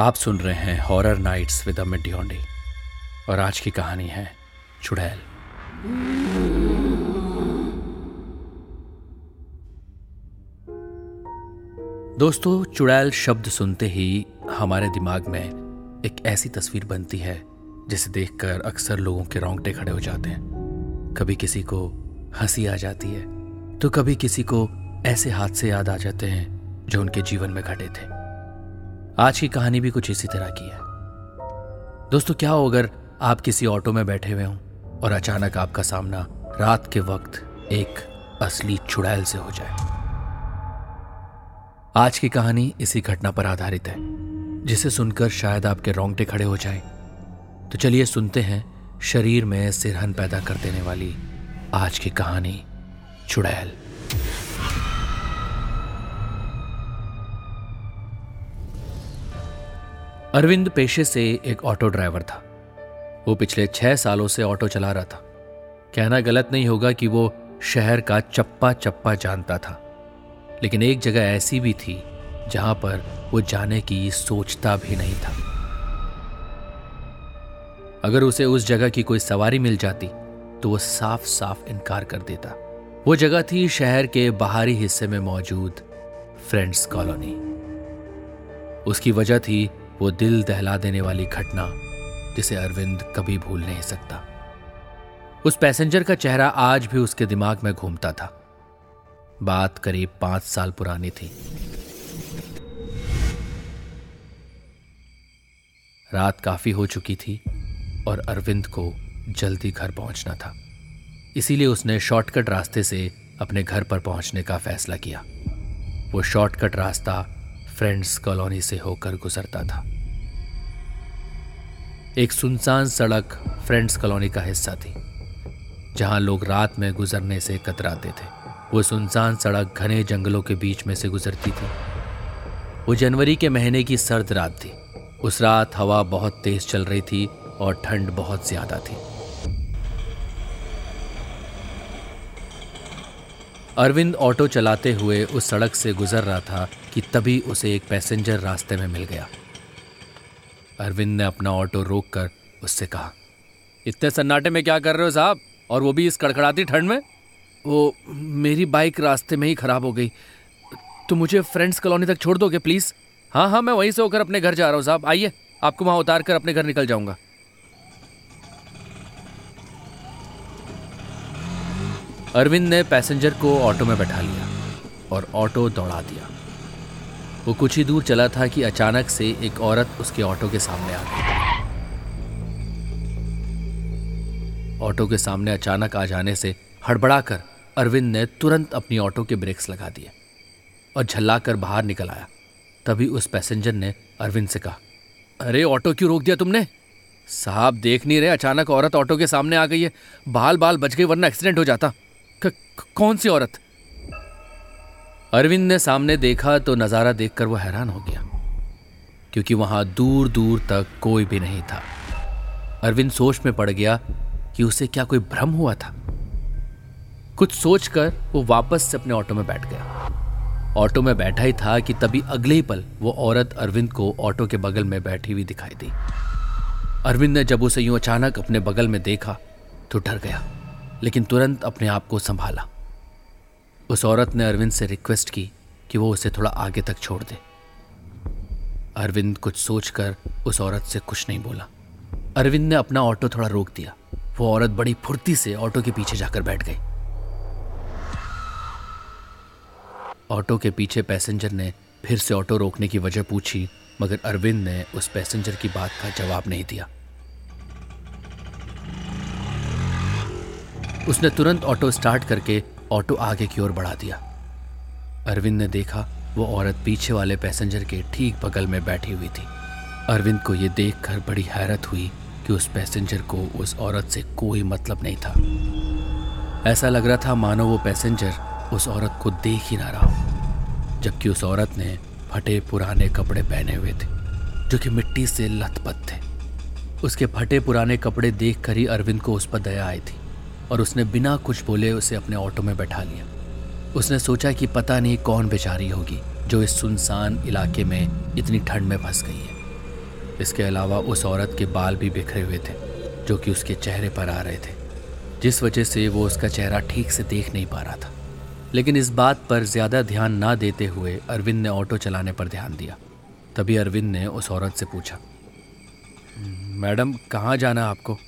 आप सुन रहे हैं horror nights with Amit Dhiyondi और आज की कहानी है चुड़ैल। दोस्तों, चुड़ैल शब्द सुनते ही हमारे दिमाग में एक ऐसी तस्वीर बनती है जिसे देखकर अक्सर लोगों के रोंगटे खड़े हो जाते हैं। कभी किसी को हँसी आ जाती है तो कभी किसी को ऐसे हादसे याद आ जाते हैं जो उनके जीवन में घटे थे। आज की कहानी भी कुछ इसी तरह की है। दोस्तों, क्या हो अगर आप किसी ऑटो में बैठे हुए हों और अचानक आपका सामना रात के वक्त एक असली चुड़ैल से हो जाए? आज की कहानी इसी घटना पर आधारित है, जिसे सुनकर शायद आपके रोंगटे खड़े हो जाएँ। तो चलिए सुनते हैं शरीर में सिरहन पैदा कर देने वाली आज की कहानी चुड़ैल। अरविंद पेशे से एक ऑटो ड्राइवर था। वो पिछले छह सालों से ऑटो चला रहा था। कहना गलत नहीं होगा कि वो शहर का चप्पा चप्पा जानता था। लेकिन एक जगह ऐसी भी थी, जहाँ पर वो जाने की सोचता भी नहीं था। अगर उसे उस जगह की कोई सवारी मिल जाती तो वो साफ़ साफ़ इनकार कर देता। वो जगह थी शहर के बाहरी हिस्से में मौजूद फ्रेंड्स कॉलोनी। उसकी वजह थी वो दिल दहला देने वाली घटना जिसे अरविंद कभी भूल नहीं सकता। उस पैसेंजर का चेहरा आज भी उसके दिमाग में घूमता था। बात करीब पाँच साल पुरानी थी। रात काफ़ी हो चुकी थी और अरविंद को जल्दी घर पहुँचना था। इसीलिए उसने शॉर्टकट रास्ते से अपने घर पर पहुँचने का फैसला किया। वो शॉर्टकट रास्ता फ्रेंड्स कॉलोनी से होकर गुजरता था। एक सुनसान सड़क फ्रेंड्स कॉलोनी का हिस्सा थी, जहाँ लोग रात में गुजरने से कतराते थे। वो सुनसान सड़क घने जंगलों के बीच में से गुजरती थी। वो जनवरी के महीने की सर्द रात थी। उस रात हवा बहुत तेज चल रही थी और ठंड बहुत ज़्यादा थी। अरविंद ऑटो चलाते हुए उस सड़क से गुजर रहा था कि तभी उसे एक पैसेंजर रास्ते में मिल गया। अरविंद ने अपना ऑटो रोककर उससे कहा, इतने सन्नाटे में क्या कर रहे हो साहब? और वो भी इस कड़कड़ाती ठंड में? वो मेरी बाइक रास्ते में ही खराब हो गई। तो मुझे फ्रेंड्स कॉलोनी तक छोड़ दोगे प्लीज़? हाँ हाँ मैं वहीं से होकर अपने घर जा रहा हूँ साहब। आइए, आपको वहाँ उतार कर अपने घर निकल जाऊँगा. अरविंद ने पैसेंजर को ऑटो में बैठा लिया और ऑटो दौड़ा दिया। वो कुछ ही दूर चला था कि अचानक से एक औरत उसके ऑटो के सामने आ गई। ऑटो के सामने अचानक आ जाने से हड़बड़ाकर अरविंद ने तुरंत अपनी ऑटो के ब्रेक्स लगा दिए और झल्लाकर बाहर निकल आया। तभी उस पैसेंजर ने अरविंद से कहा, अरे, ऑटो क्यों रोक दिया तुमने? साहब, देख नहीं रहे, अचानक औरत ऑटो के सामने आ गई है। बाल बाल बच गई वरना एक्सीडेंट हो जाता। कौन सी औरत? अरविंद ने सामने देखा तो नज़ारा देखकर वो हैरान हो गया, क्योंकि वहाँ दूर दूर तक कोई भी नहीं था। अरविंद सोच में पड़ गया कि उसे क्या कोई भ्रम हुआ था। कुछ सोचकर वो वापस से अपने ऑटो में बैठ गया। ऑटो में बैठा ही था कि तभी अगले ही पल वो औरत अरविंद को ऑटो के बगल में बैठी हुई दिखाई दी। अरविंद ने जब उसे यूँ अचानक अपने बगल में देखा तो डर गया, लेकिन तुरंत अपने आप को संभाला। उस औरत ने अरविंद से रिक्वेस्ट की कि वो उसे थोड़ा आगे तक छोड़ दे। अरविंद कुछ सोचकर उस औरत से कुछ नहीं बोला। अरविंद ने अपना ऑटो थोड़ा रोक दिया। वो औरत बड़ी फुर्ती से ऑटो के पीछे जाकर बैठ गई। ऑटो के पीछे पैसेंजर ने फिर से ऑटो रोकने की वजह पूछी, मगर अरविंद ने उस पैसेंजर की बात का जवाब नहीं दिया। उसने तुरंत ऑटो स्टार्ट करके ऑटो आगे की ओर बढ़ा दिया। अरविंद ने देखा, वो औरत पीछे वाले पैसेंजर के ठीक बगल में बैठी हुई थी। अरविंद को यह देखकर बड़ी हैरत हुई कि उस पैसेंजर को उस औरत से कोई मतलब नहीं था। ऐसा लग रहा था मानो वो पैसेंजर उस औरत को देख ही ना रहा हो, जबकि उस औरत ने फटे पुराने कपड़े पहने हुए थे, जो कि मिट्टी से लथपथ थे। उसके फटे पुराने कपड़े देख कर ही अरविंद को उस पर दया आई थी। और उसने बिना कुछ बोले उसे अपने ऑटो में बैठा लिया। उसने सोचा कि पता नहीं कौन बेचारी होगी जो इस सुनसान इलाके में इतनी ठंड में फंस गई है। इसके अलावा उस औरत के बाल भी बिखरे हुए थे, जो कि उसके चेहरे पर आ रहे थे, जिस वजह से वो उसका चेहरा ठीक से देख नहीं पा रहा था। लेकिन इस बात पर ज़्यादा ध्यान ना देते हुए अरविंद ने ऑटो चलाने पर ध्यान दिया। तभी अरविंद ने उस औरत से पूछा, मैडम, कहाँ जाना आपको?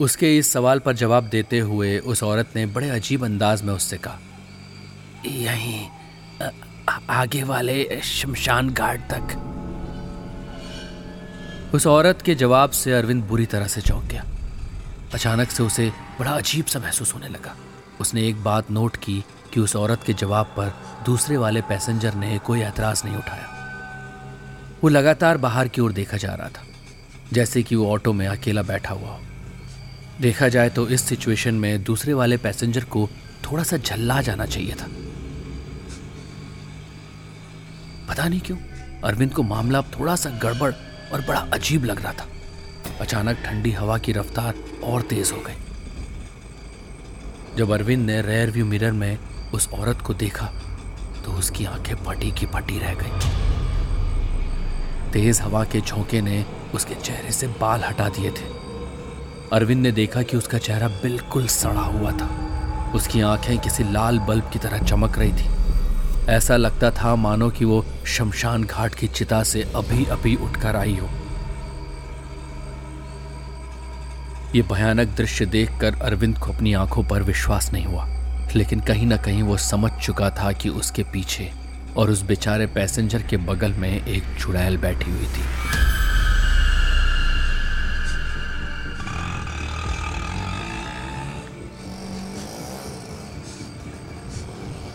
उसके इस सवाल पर जवाब देते हुए उस औरत ने बड़े अजीब अंदाज में उससे कहा, यहीं आगे वाले शमशान घाट तक। उस औरत के जवाब से अरविंद बुरी तरह से चौंक गया। अचानक से उसे बड़ा अजीब सा महसूस होने लगा। उसने एक बात नोट की कि उस औरत के जवाब पर दूसरे वाले पैसेंजर ने कोई ऐतराज नहीं उठाया। वो लगातार बाहर की ओर देखा जा रहा था, जैसे कि वो ऑटो में अकेला बैठा हुआ हो। देखा जाए तो इस सिचुएशन में दूसरे वाले पैसेंजर को थोड़ा सा झल्ला जाना चाहिए था। पता नहीं क्यों, अरविंद को मामला थोड़ा सा गड़बड़ और बड़ा अजीब लग रहा था। अचानक ठंडी हवा की रफ्तार और तेज हो गई। जब अरविंद ने रेयर व्यू मिरर में उस औरत को देखा तो उसकी आँखें फटी की फटी रह गई। तेज हवा के झोंके ने उसके चेहरे से बाल हटा दिए थे। अरविंद ने देखा कि उसका चेहरा बिल्कुल सड़ा हुआ था। उसकी आँखें किसी लाल बल्ब की तरह चमक रही थी। ऐसा लगता था मानो कि वो शमशान घाट की चिता से अभी अभी उठकर आई हो। ये भयानक दृश्य देखकर अरविंद को अपनी आँखों पर विश्वास नहीं हुआ, लेकिन कहीं ना कहीं वो समझ चुका था कि उसके पीछे और उस बेचारे पैसेंजर के बगल में एक चुड़ैल बैठी हुई थी।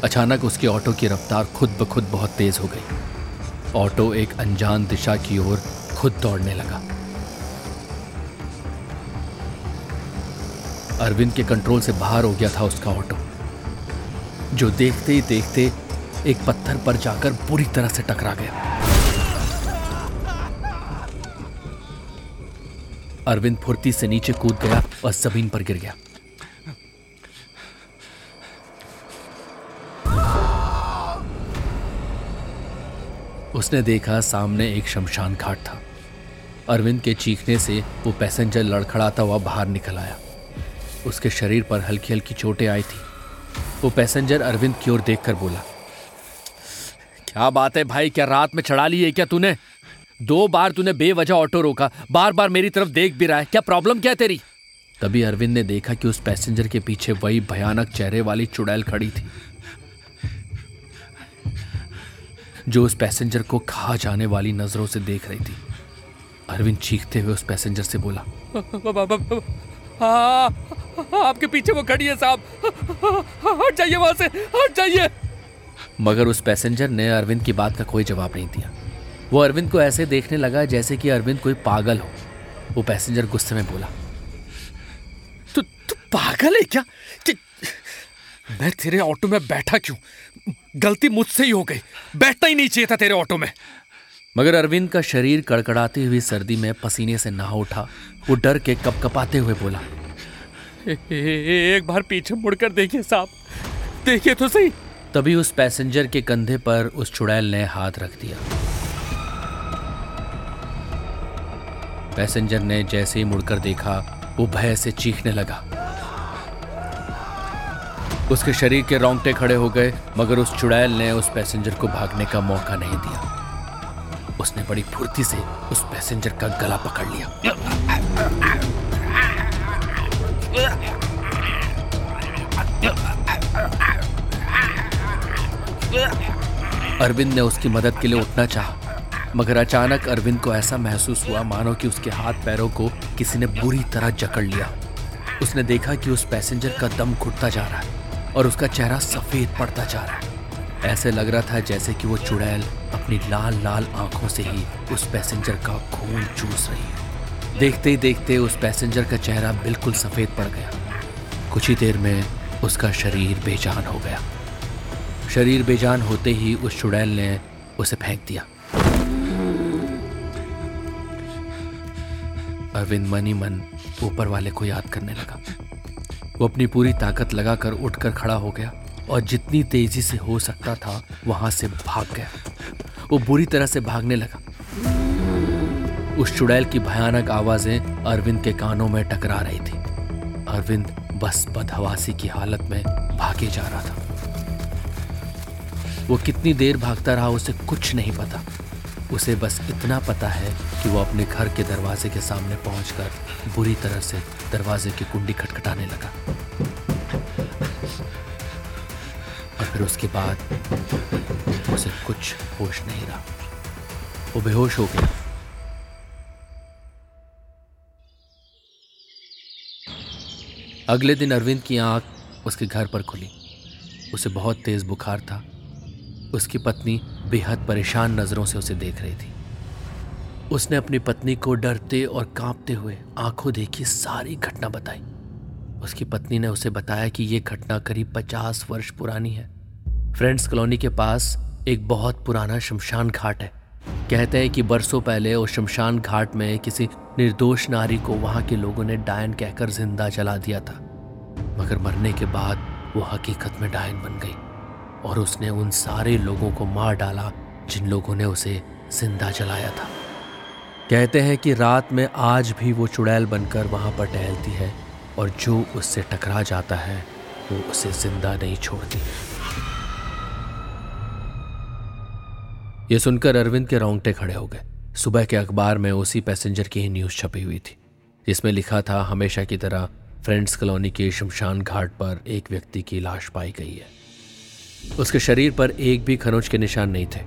अचानक उसके ऑटो की रफ्तार खुद ब खुद बहुत तेज हो गई। ऑटो एक अनजान दिशा की ओर खुद दौड़ने लगा। अरविंद के कंट्रोल से बाहर हो गया था उसका ऑटो। जो देखते ही देखते एक पत्थर पर जाकर बुरी तरह से टकरा गया। अरविंद फुर्ती से नीचे कूद गया और ज़मीन पर गिर गया। उसने देखा सामने एक शमशान घाट था। अरविंद के चीखने से वो पैसेंजर लड़खड़ाता हुआ बाहर निकल आया। उसके शरीर पर हल्की हल्की चोटें आई थी। वो पैसेंजर अरविंद की ओर देखकर बोला, क्या बात है भाई? क्या रात में चढ़ा ली है क्या तूने? दो बार तूने बेवजह ऑटो रोका बार बार मेरी तरफ़ देख भी रहा है। क्या प्रॉब्लम क्या तेरी? तभी अरविंद ने देखा कि उस पैसेंजर के पीछे वही भयानक चेहरे वाली चुड़ैल खड़ी थी। जो उस पैसेंजर को खा जाने वाली नज़रों से देख रही थी। अरविंद चीखते हुए उस पैसेंजर से बोला आपके पीछे वो खड़ी है साहब। हट जाइए वहाँ से हट जाइए। मगर उस पैसेंजर ने अरविंद की बात का कोई जवाब नहीं दिया। वो अरविंद को ऐसे देखने लगा जैसे कि अरविंद कोई पागल हो। वो पैसेंजर गुस्से में बोला तू तू पागल है क्या? मैं तेरे ऑटो में बैठा क्यों? गलती मुझसे ही हो गई। बैठना ही नहीं चाहिए था तेरे ऑटो में। मगर अरविंद का शरीर कड़कड़ाती हुई सर्दी में पसीने से नहा उठा। वो डर के कपकपाते हुए बोला ए, ए, एक बार पीछे मुड़कर देखिए साहब। देखिए तो सही। तभी उस पैसेंजर के कंधे पर उस चुड़ैल ने हाथ रख दिया। पैसेंजर ने जैसे ही मुड़कर देखा वो भय से चीखने लगा। उसके शरीर के रोंगटे खड़े हो गए, मगर उस चुड़ैल ने उस पैसेंजर को भागने का मौका नहीं दिया। उसने बड़ी फुर्ती से उस पैसेंजर का गला पकड़ लिया। अरविंद ने उसकी मदद के लिए उठना चाहा, मगर अचानक अरविंद को ऐसा महसूस हुआ, मानो कि उसके हाथ पैरों को किसी ने बुरी तरह जकड़ लिया। उसने देखा कि उस पैसेंजर का दम घुटता जा रहा है। और उसका चेहरा सफ़ेद पड़ता जा रहा है। ऐसे लग रहा था जैसे कि वो चुड़ैल अपनी लाल लाल आँखों से ही उस पैसेंजर का खून चूस रही है। देखते ही देखते उस पैसेंजर का चेहरा बिल्कुल सफ़ेद पड़ गया। कुछ ही देर में उसका शरीर बेजान हो गया। शरीर बेजान होते ही उस चुड़ैल ने उसे फेंक दिया। अरविंद मनी मन ऊपर वाले को याद करने लगा। वो अपनी पूरी ताकत लगाकर उठकर खड़ा हो गया और जितनी तेज़ी से हो सकता था, वहाँ से भाग गया। वो बुरी तरह से भागने लगा। उस चुड़ैल की भयानक आवाज़ें अरविंद के कानों में टकरा रही थी। अरविंद बस बदहवासी की हालत में भागे जा रहा था। वो कितनी देर भागता रहा उसे कुछ नहीं पता। उसे बस इतना पता है कि वो अपने घर के दरवाजे के सामने पहुंचकर बुरी तरह से दरवाजे की कुंडी खटखटाने लगा। और फिर उसके बाद उसे कुछ होश नहीं रहा। वो बेहोश हो गया। अगले दिन अरविंद की आँख उसके घर पर खुली। उसे बहुत तेज बुखार था। उसकी पत्नी बेहद परेशान नज़रों से उसे देख रही थी। उसने अपनी पत्नी को डरते और कांपते हुए आँखों देखी सारी घटना बताई। उसकी पत्नी ने उसे बताया कि यह घटना करीब पचास वर्ष पुरानी है। फ्रेंड्स कॉलोनी के पास एक बहुत पुराना शमशान घाट है। कहते हैं कि बरसों पहले उस शमशान घाट में किसी निर्दोष नारी को वहाँ के लोगों ने डायन कहकर ज़िंदा जला दिया था। मगर मरने के बाद वो हकीकत में डायन बन गई। और उसने उन सारे लोगों को मार डाला जिन लोगों ने उसे ज़िंदा जलाया था। कहते हैं कि रात में आज भी वो चुड़ैल बनकर वहाँ पर टहलती है और जो उससे टकरा जाता है, वो उसे ज़िंदा नहीं छोड़ती। ये सुनकर अरविंद के रोंगटे खड़े हो गए। सुबह के अखबार में उसी पैसेंजर की ही न्यूज़ छपी हुई थी, जिसमें लिखा था, हमेशा की तरह फ्रेंड्स कॉलोनी के शमशान घाट पर एक व्यक्ति की लाश पाई गई है। उसके शरीर पर एक भी खरोच के निशान नहीं थे,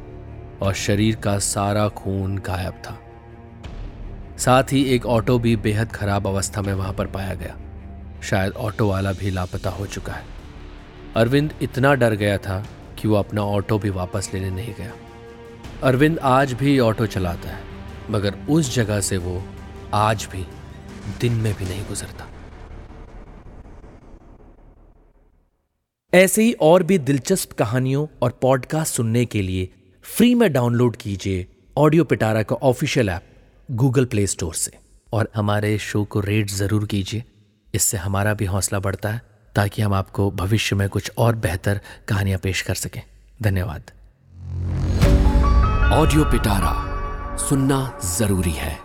और शरीर का सारा खून गायब था। साथ ही एक ऑटो भी बेहद खराब अवस्था में वहाँ पर पाया गया। शायद ऑटो वाला भी लापता हो चुका है। अरविंद इतना डर गया था कि वो अपना ऑटो भी वापस लेने नहीं गया। अरविंद आज भी ऑटो चलाता है, मगर उस जगह से वो आज भी दिन में भी नहीं गुजरता। ऐसे ही और भी दिलचस्प कहानियों और पॉडकास्ट सुनने के लिए फ्री में डाउनलोड कीजिए ऑडियो पिटारा का official app Google Play Store से। और हमारे शो को रेट ज़रूर कीजिए। इससे हमारा भी हौसला बढ़ता है ताकि हम आपको भविष्य में कुछ और बेहतर कहानियाँ पेश कर सकें। धन्यवाद। ऑडियो पिटारा सुनना ज़रूरी है।